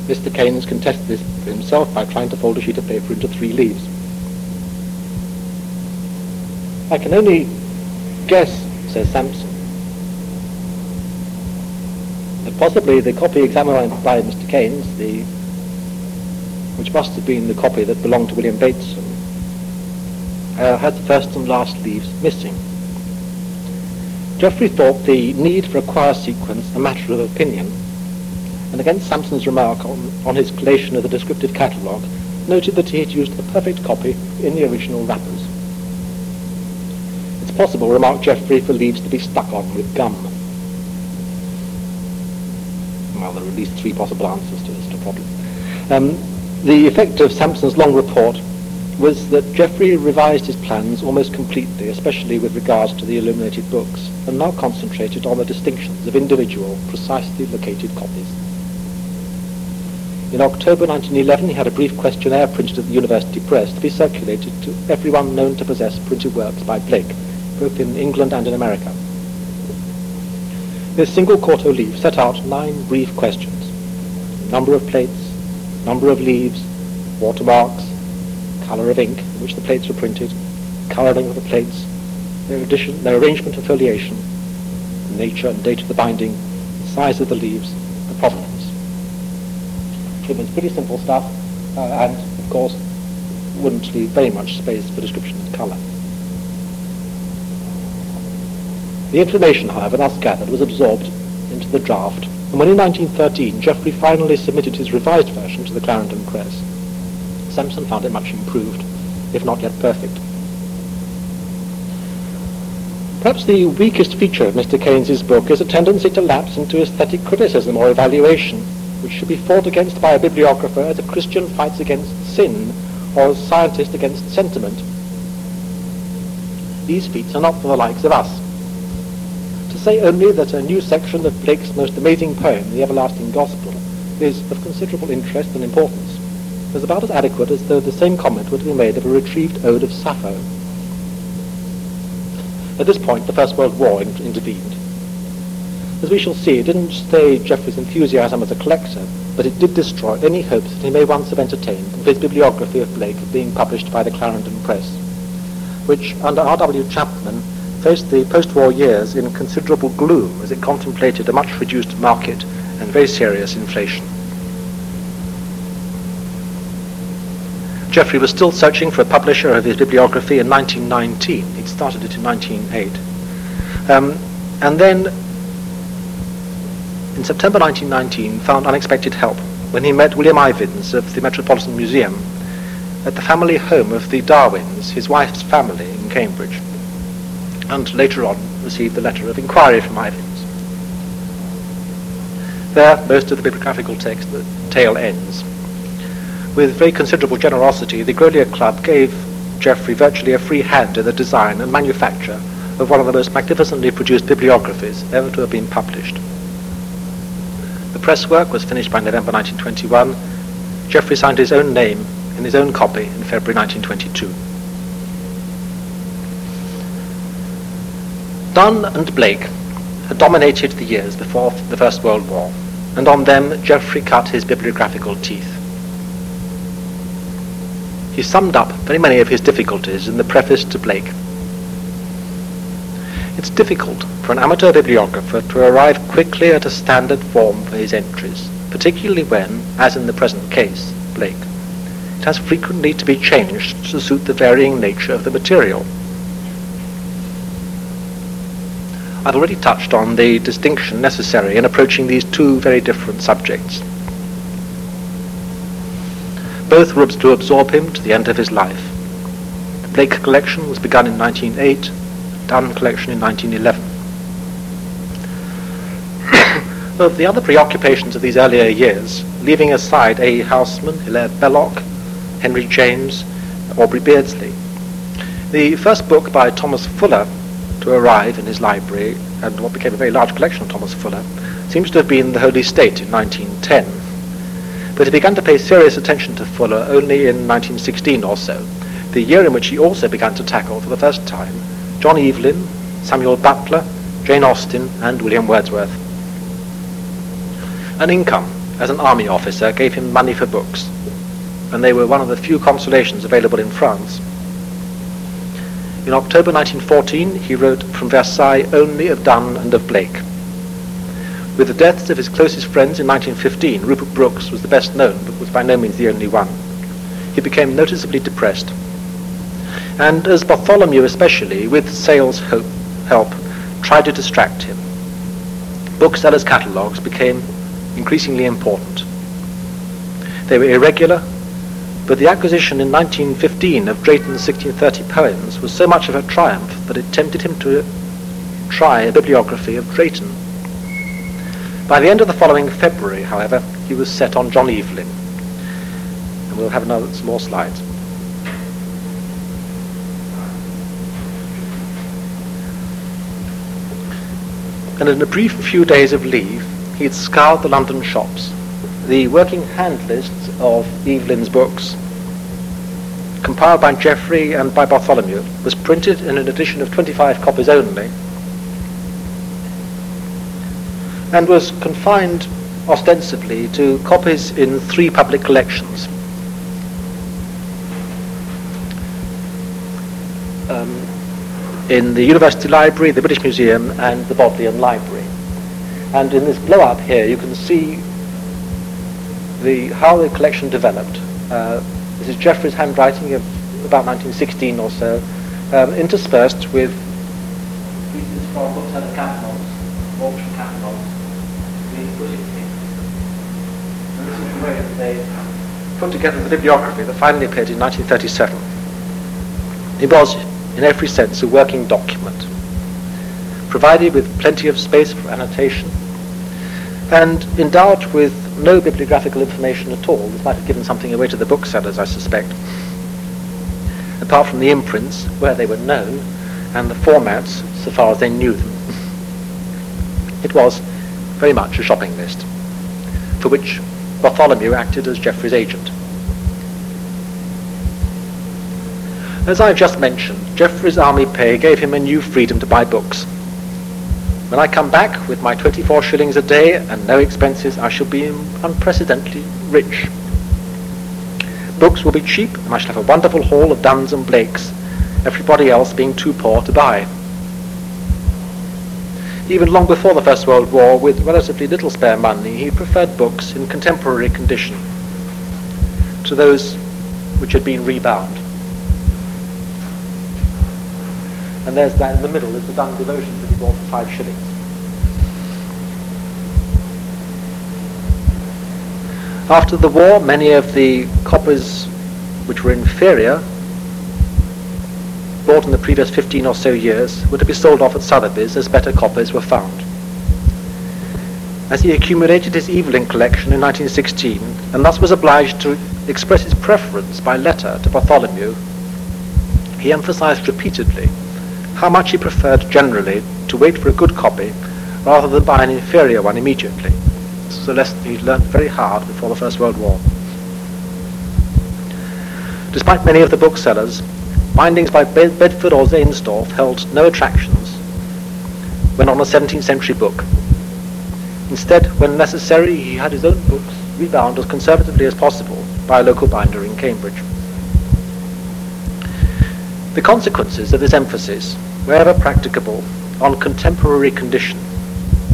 Mr. Keynes contested this himself by trying to fold a sheet of paper into three leaves. I can only guess, says Sampson, that possibly the copy examined by Mr. Keynes, the, which must have been the copy that belonged to William Bateson, uh, has the first and last leaves missing. Geoffrey thought the need for a quire sequence a matter of opinion, and against Sampson's remark on, on his collation of the descriptive catalogue, noted that he had used a perfect copy in the original wrappers possible, remarked Geoffrey, for leaves to be stuck on with gum. Well, there are at least three possible answers to this problem. Um, the effect of Sampson's long report was that Geoffrey revised his plans almost completely, especially with regards to the illuminated books, and now concentrated on the distinctions of individual, precisely located copies. In October 1911, he had a brief questionnaire printed at the University Press to be circulated to everyone known to possess printed works by Blake, both in England and in America. This single quarto leaf set out nine brief questions. Number of plates, number of leaves, watermarks, colour of ink in which the plates were printed, colouring of the plates, their, addition, their arrangement of foliation, nature and date of the binding, size of the leaves, the provenance. It was pretty simple stuff, uh, and of course wouldn't leave very much space for description of colour. The information, however, thus gathered was absorbed into the draft, and when in 1913 Geoffrey finally submitted his revised version to the Clarendon Press, Sampson found it much improved, if not yet perfect. Perhaps the weakest feature of Mr. Keynes's book is a tendency to lapse into aesthetic criticism or evaluation, which should be fought against by a bibliographer as a Christian fights against sin or a scientist against sentiment. These feats are not for the likes of us say only that a new section of Blake's most amazing poem, The Everlasting Gospel, is of considerable interest and importance, is about as adequate as though the same comment were to be made of a retrieved ode of Sappho. At this point, the First World War in- intervened. As we shall see, it didn't stay Geoffrey's enthusiasm as a collector, but it did destroy any hopes that he may once have entertained of his bibliography of Blake being published by the Clarendon Press, which, under R.W. Chapman, faced the post-war years in considerable gloom as it contemplated a much reduced market and very serious inflation. Geoffrey was still searching for a publisher of his bibliography in 1919. He'd started it in 1908. Um, and then, in September 1919, found unexpected help when he met William Ivins of the Metropolitan Museum at the family home of the Darwins, his wife's family in Cambridge and later on received a letter of inquiry from Ivins. There, most of the bibliographical text, the tale ends. With very considerable generosity, the Grolier Club gave Geoffrey virtually a free hand in the design and manufacture of one of the most magnificently produced bibliographies ever to have been published. The press work was finished by November 1921. Geoffrey signed his own name in his own copy in February 1922. Donne and Blake had dominated the years before the First World War, and on them Geoffrey cut his bibliographical teeth. He summed up very many of his difficulties in the preface to Blake. It's difficult for an amateur bibliographer to arrive quickly at a standard form for his entries, particularly when, as in the present case, Blake, it has frequently to be changed to suit the varying nature of the material. I've already touched on the distinction necessary in approaching these two very different subjects. Both were to absorb him to the end of his life. The Blake collection was begun in 1908, Donne collection in 1911. of the other preoccupations of these earlier years, leaving aside A. Housman, Hilaire Belloc, Henry James, Aubrey Beardsley, the first book by Thomas Fuller to arrive in his library, and what became a very large collection of Thomas Fuller, seems to have been The Holy State in 1910. But he began to pay serious attention to Fuller only in 1916 or so, the year in which he also began to tackle for the first time John Evelyn, Samuel Butler, Jane Austen, and William Wordsworth. An income as an army officer gave him money for books, and they were one of the few consolations available in France. In October 1914, he wrote from Versailles only of Donne and of Blake. With the deaths of his closest friends in 1915, Rupert Brooke was the best known, but was by no means the only one. He became noticeably depressed. And as Bartholomew especially, with Sayle's hope, help, tried to distract him, booksellers' catalogues became increasingly important. They were irregular, but the acquisition in 1915 of Drayton's 1630 poems was so much of a triumph that it tempted him to try a bibliography of Drayton. By the end of the following February, however, he was set on John Evelyn. And we'll have another, some more slides. And in a brief few days of leave, he had scoured the London shops the working hand lists of Evelyn's books, compiled by Geoffrey and by Bartholomew, was printed in an edition of 25 copies only, and was confined ostensibly to copies in three public collections. Um, in the University Library, the British Museum, and the Bodleian Library. And in this blow-up here, you can see the, how the collection developed. Uh, this is Geoffrey's handwriting of about 1916 or so, um, interspersed with pieces from bookseller catalogues, auction catalogues, being here. And this is the way that they put together the bibliography that finally appeared in 1937. It was, in every sense, a working document, provided with plenty of space for annotation, and endowed with no bibliographical information at all. This might have given something away to the booksellers, I suspect. Apart from the imprints, where they were known, and the formats, so far as they knew them. It was very much a shopping list, for which Bartholomew acted as Geoffrey's agent. As I've just mentioned, Geoffrey's army pay gave him a new freedom to buy books. When I come back with my 24 shillings a day and no expenses, I shall be unprecedentedly rich. Books will be cheap, and I shall have a wonderful haul of Donnes and Blakes, everybody else being too poor to buy. Even long before the First World War, with relatively little spare money, he preferred books in contemporary condition to those which had been rebound. And there's that in the middle, is the Donne devotion he for five shillings. After the war, many of the coppers which were inferior, bought in the previous 15 or so years, were to be sold off at Sotheby's as better coppers were found. As he accumulated his Evelyn collection in 1916, and thus was obliged to express his preference by letter to Bartholomew, he emphasized repeatedly how much he preferred generally to wait for a good copy rather than buy an inferior one immediately. This was a lesson he'd learned very hard before the First World War. Despite many of the booksellers, bindings by Bedford or Zaehnsdorf held no attractions, when on a 17th century book. Instead, when necessary, he had his own books rebound as conservatively as possible by a local binder in Cambridge. The consequences of this emphasis, wherever practicable, on contemporary condition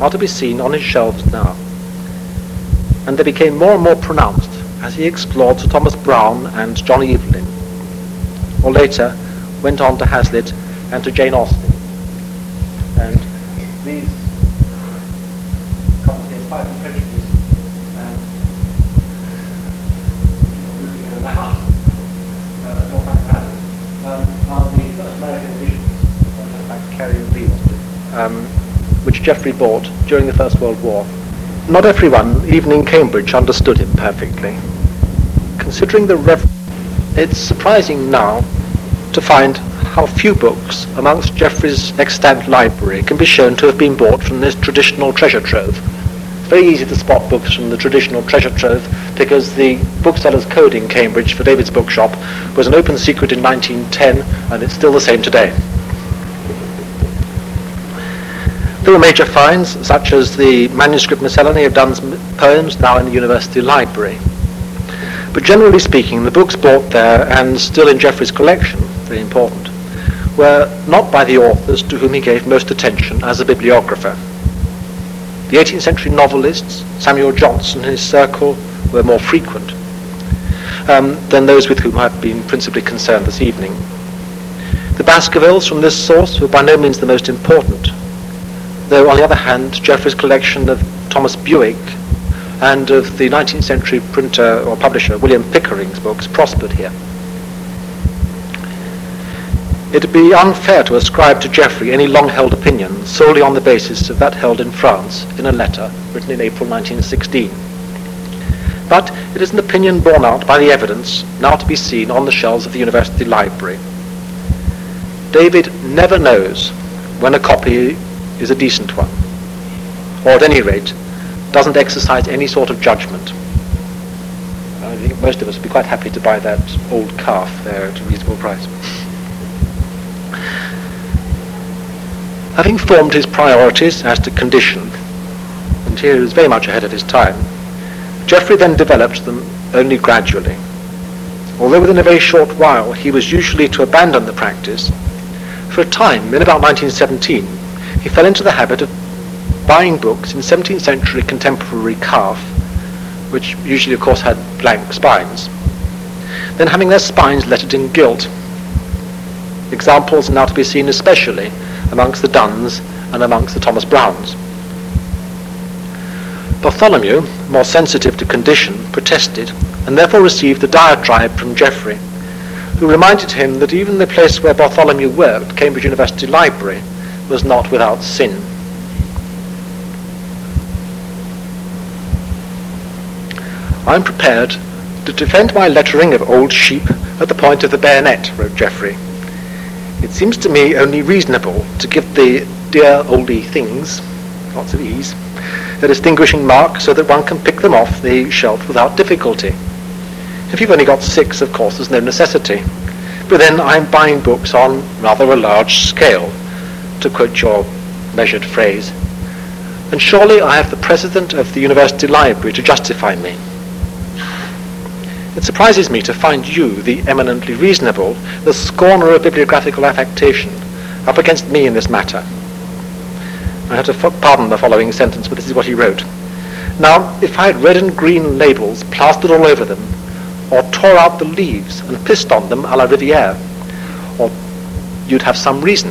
are to be seen on his shelves now. And they became more and more pronounced as he explored Sir Thomas Browne and John Evelyn, or later went on to Hazlitt and to Jane Austen. And these um, which Geoffrey bought during the First World War. Not everyone, even in Cambridge, understood him perfectly. Considering the rev- it's surprising now to find how few books amongst Geoffrey's extant library can be shown to have been bought from this traditional treasure trove It's very easy to spot books from the traditional treasure trove because the booksellers' code in Cambridge for David's Bookshop was an open secret in 1910 and it's still the same today. There were major finds, such as the manuscript miscellany of Donne's poems, now in the University Library. But generally speaking, the books bought there and still in Geoffrey's collection, very important, were not by the authors to whom he gave most attention as a bibliographer. The 18th century novelists, Samuel Johnson and his circle, were more frequent um, than those with whom I've been principally concerned this evening. The Baskervilles from this source were by no means the most important, though on the other hand, Geoffrey's collection of Thomas Bewick and of the 19th century printer or publisher William Pickering's books prospered here. It would be unfair to ascribe to Geoffrey any long-held opinion solely on the basis of that held in France in a letter written in April 1916. But it is an opinion borne out by the evidence now to be seen on the shelves of the University Library. David never knows when a copy is a decent one, or at any rate, doesn't exercise any sort of judgment. I think most of us would be quite happy to buy that old calf there at a reasonable price. Having formed his priorities as to condition, and here he was very much ahead of his time, Geoffrey then developed them only gradually. Although within a very short while he was usually to abandon the practice, for a time, in about 1917, he fell into the habit of buying books in 17th century contemporary calf, which usually of course had blank spines, then having their spines lettered in gilt. Examples are now to be seen especially amongst the Donnes and amongst the Thomas Brownes. Bartholomew, more sensitive to condition, protested and therefore received a diatribe from Geoffrey, who reminded him that even the place where Bartholomew worked, Cambridge University Library, was not without sin. I am prepared to defend my lettering of old sheep at the point of the bayonet, wrote Geoffrey, it seems to me only reasonable to give the dear oldie things, lots of ease, a distinguishing mark so that one can pick them off the shelf without difficulty. If you've only got six, of course, there's no necessity. But then I'm buying books on rather a large scale, to quote your measured phrase. And surely I have the president of the university library to justify me. It surprises me to find you, the eminently reasonable, the scorner of bibliographical affectation, up against me in this matter. I have to pardon the following sentence, but this is what he wrote. Now, if I had red and green labels plastered all over them, or tore out the leaves and pissed on them a la Riviere, or you'd have some reason.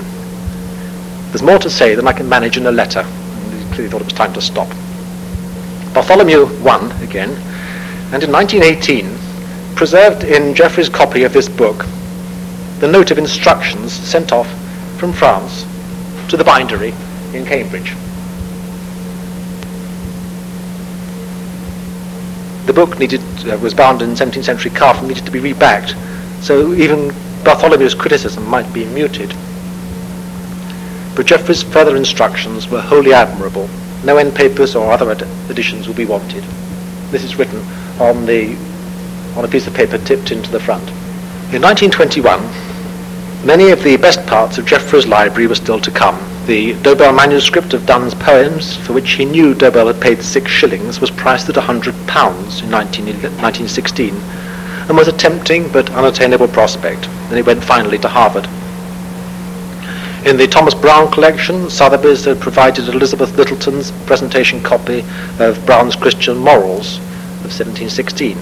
There's more to say than I can manage in a letter. And he clearly thought it was time to stop. Bartholomew won again, and in 1918 preserved in Geoffrey's copy of this book the note of instructions sent off from France to the bindery in Cambridge. The book needed uh, was bound in 17th century calf and needed to be rebacked, so even Bartholomew's criticism might be muted. But Geoffrey's further instructions were wholly admirable. No end papers or other ad- additions will be wanted. This is written on the on a piece of paper tipped into the front. In 1921, many of the best parts of Geoffrey's library were still to come. The Dobell manuscript of Donne's poems, for which he knew Dobell had paid six shillings, was priced at £100 in 1916 and was a tempting but unattainable prospect. Then he went finally to Harvard. In the Thomas Browne collection, Sotheby's had provided Elizabeth Littleton's presentation copy of Browne's Christian Morals of 1716.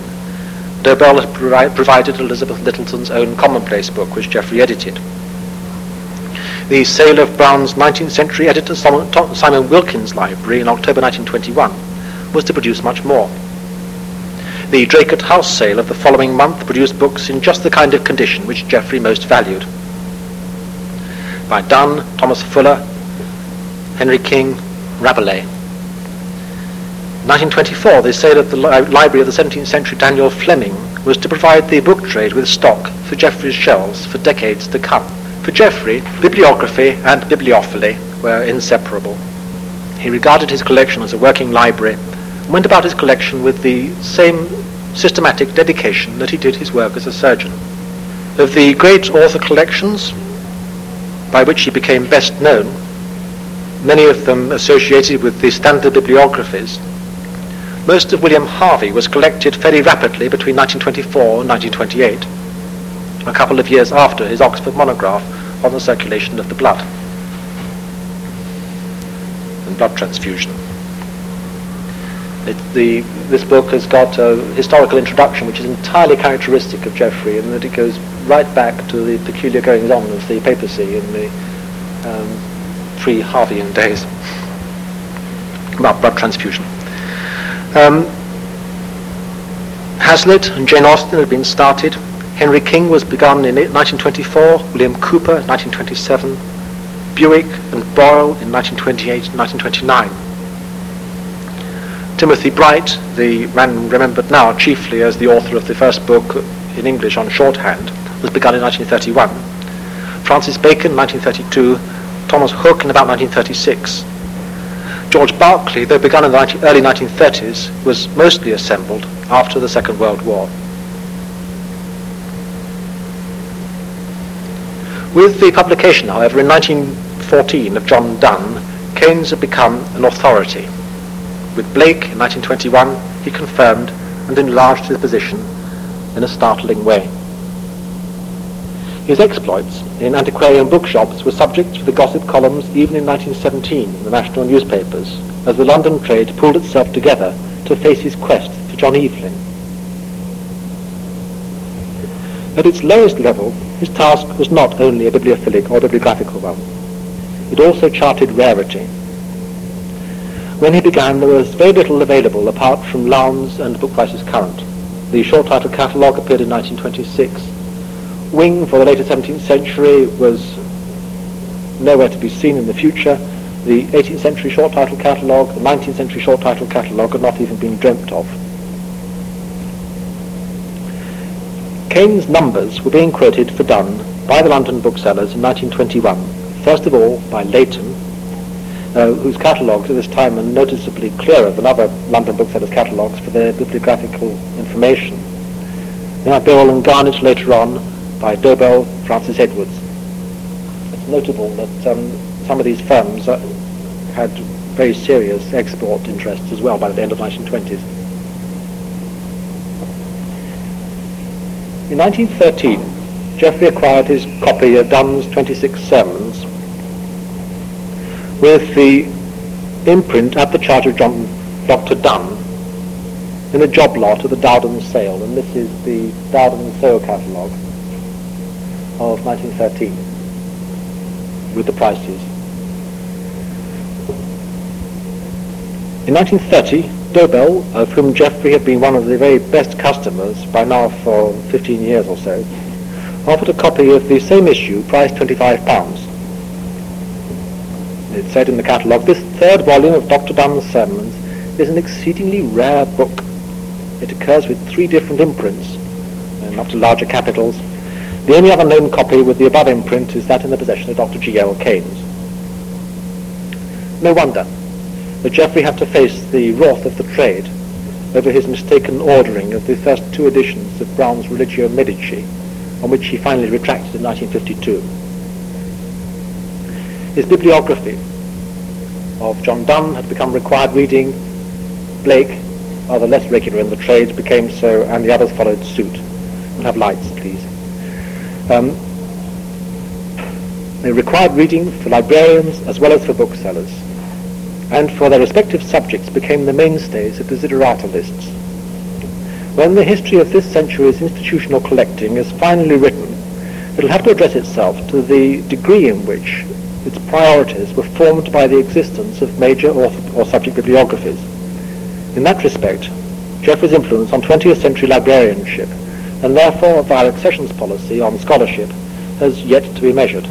Dobell had provi- provided Elizabeth Littleton's own commonplace book, which Geoffrey edited. The sale of Browne's 19th century editor Simon Wilkins' library in October 1921 was to produce much more. The Draycott House sale of the following month produced books in just the kind of condition which Geoffrey most valued. By Donne, Thomas Fuller, Henry King, Rabelais. 1924, they say that the li- library of the 17th century Daniel Fleming was to provide the book trade with stock for Geoffrey's shelves for decades to come. For Jeffrey, bibliography and bibliophily were inseparable. He regarded his collection as a working library and went about his collection with the same systematic dedication that he did his work as a surgeon. Of the great author collections by which he became best known, many of them associated with the standard bibliographies, most of William Harvey was collected very rapidly between 1924 and 1928, a couple of years after his Oxford monograph on the circulation of the blood and blood transfusion. It, the, this book has got a historical introduction which is entirely characteristic of Geoffrey in that it goes right back to the peculiar goings on of the papacy in the um, pre-Harveyan days about blood transfusion. Um, Hazlitt and Jane Austen had been started. Henry King was begun in 1924, William Cowper 1927, Bewick and Boyle in 1928 and 1929. Timothy Bright, the man remembered now chiefly as the author of the first book in English on shorthand, was begun in 1931. Francis Bacon, 1932. Thomas Hook in about 1936. George Berkeley, though begun in the early 1930s, was mostly assembled after the Second World War. With the publication, however, in 1914 of John Donne, Keynes had become an authority. With Blake in 1921, he confirmed and enlarged his position in a startling way. His exploits in antiquarian bookshops were subject to the gossip columns even in 1917 in the national newspapers, as the London trade pulled itself together to face his quest for John Evelyn. At its lowest level, his task was not only a bibliophilic or bibliographical one. It also charted rarity. When he began, there was very little available apart from Lowndes and Book Prices Current. The short title catalogue appeared in 1926 Wing for the later 17th century was nowhere to be seen in the future. The 18th century short title catalogue, the 19th century short title catalogue had not even been dreamt of. Keynes' numbers were being quoted for Donne by the London booksellers in 1921, first of all by Leighton, uh, whose catalogues at this time are noticeably clearer than other London booksellers' catalogues for their bibliographical information. Then by Birrell and Garnett later on, by Dobell Francis Edwards. It's notable that um, some of these firms uh, had very serious export interests as well by the end of the 1920s. In 1913, Geoffrey acquired his copy of Donne's 26 Sermons with the imprint at the charge of John, Dr. Donne in a job lot at the Dowden sale, and this is the Dowden sale catalogue of 1913 with the prices. In 1930, Dobell, of whom Geoffrey had been one of the very best customers by now for 15 years or so, offered a copy of the same issue priced £25. It said in the catalogue, this third volume of Dr. Donne's sermons is an exceedingly rare book. It occurs with three different imprints, and up to larger capitals, the only other known copy with the above imprint is that in the possession of Dr. G.L. Keynes. No wonder that Geoffrey had to face the wrath of the trade over his mistaken ordering of the first two editions of Browne's Religio Medici, on which he finally retracted in 1952. His bibliography of John Donne had become required reading. Blake, rather less regular in the trade, became so, and the others followed suit. We'll have lights, please. Um, they required reading for librarians as well as for booksellers, and for their respective subjects became the mainstays of desiderata lists. When the history of this century's institutional collecting is finally written, it will have to address itself to the degree in which priorities were formed by the existence of major author or subject bibliographies. In that respect, Geoffrey's influence on 20th century librarianship, and therefore of our accessions policy on scholarship, has yet to be measured.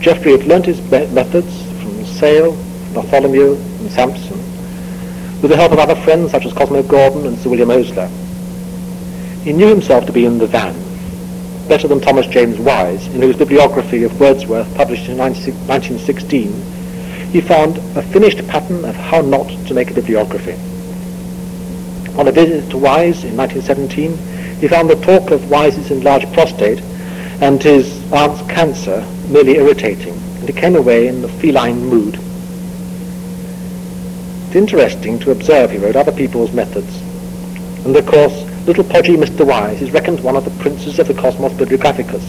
Jeffrey had learnt his methods from Sayle, Bartholomew, and Sampson, with the help of other friends such as Cosmo Gordon and Sir William Osler. He knew himself to be in the van, better than Thomas James Wise, in whose bibliography of Wordsworth, published in 1916, he found a finished pattern of how not to make a bibliography. On a visit to Wise in 1917, he found the talk of Wise's enlarged prostate and his aunt's cancer merely irritating, and he came away in a feline mood. It's interesting to observe, he wrote, other people's methods. And of course, little podgy Mr. Wise is reckoned one of the princes of the Cosmos Bibliographicus.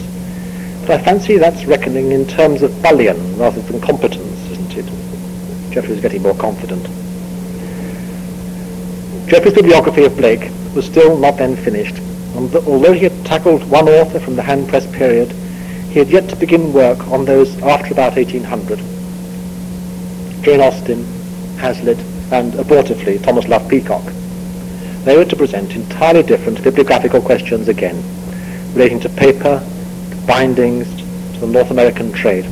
But I fancy that's reckoning in terms of bullion rather than competence, isn't it? Geoffrey is getting more confident. Geoffrey's bibliography of Blake was still not then finished, and although he had tackled one author from the hand-press period, he had yet to begin work on those after about 1800. Jane Austen, Hazlitt, and abortively Thomas Love Peacock they were to present entirely different bibliographical questions again, relating to paper, to bindings, to the North American trade.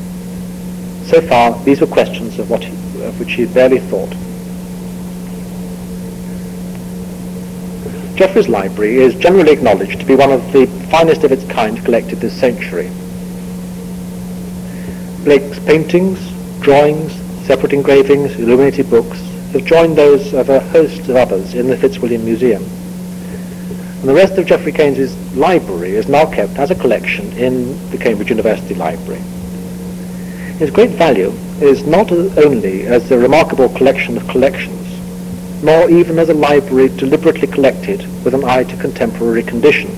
So far, these were questions of, what he, of which he barely thought. Geoffrey's library is generally acknowledged to be one of the finest of its kind collected this century. Blake's paintings, drawings, separate engravings, illuminated books, have joined those of a host of others in the Fitzwilliam Museum. And the rest of Geoffrey Keynes's library is now kept as a collection in the Cambridge University Library. Its great value is not only as a remarkable collection of collections, nor even as a library deliberately collected with an eye to contemporary condition,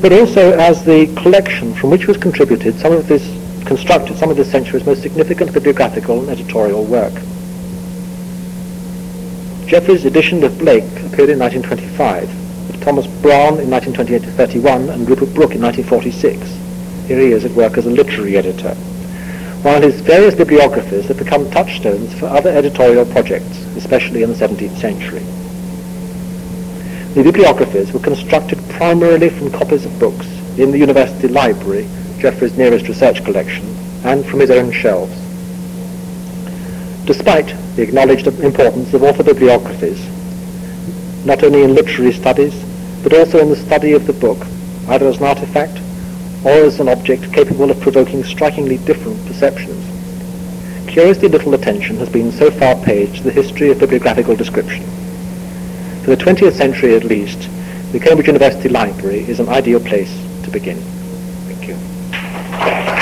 but also as the collection from which was contributed some of this constructed some of this century's most significant bibliographical and editorial work. Geoffrey's edition of Blake appeared in 1925, with Thomas Browne in 1928-31 and Rupert Brooke in 1946. Here he is at work as a literary editor, while his various bibliographies have become touchstones for other editorial projects, especially in the 17th century. The bibliographies were constructed primarily from copies of books in the university library Geoffrey's nearest research collection, and from his own shelves. Despite the acknowledged importance of author bibliographies, not only in literary studies, but also in the study of the book, either as an artifact or as an object capable of provoking strikingly different perceptions. Curiously little attention has been so far paid to the history of bibliographical description. For the 20th century at least, the Cambridge University Library is an ideal place to begin. Thank you.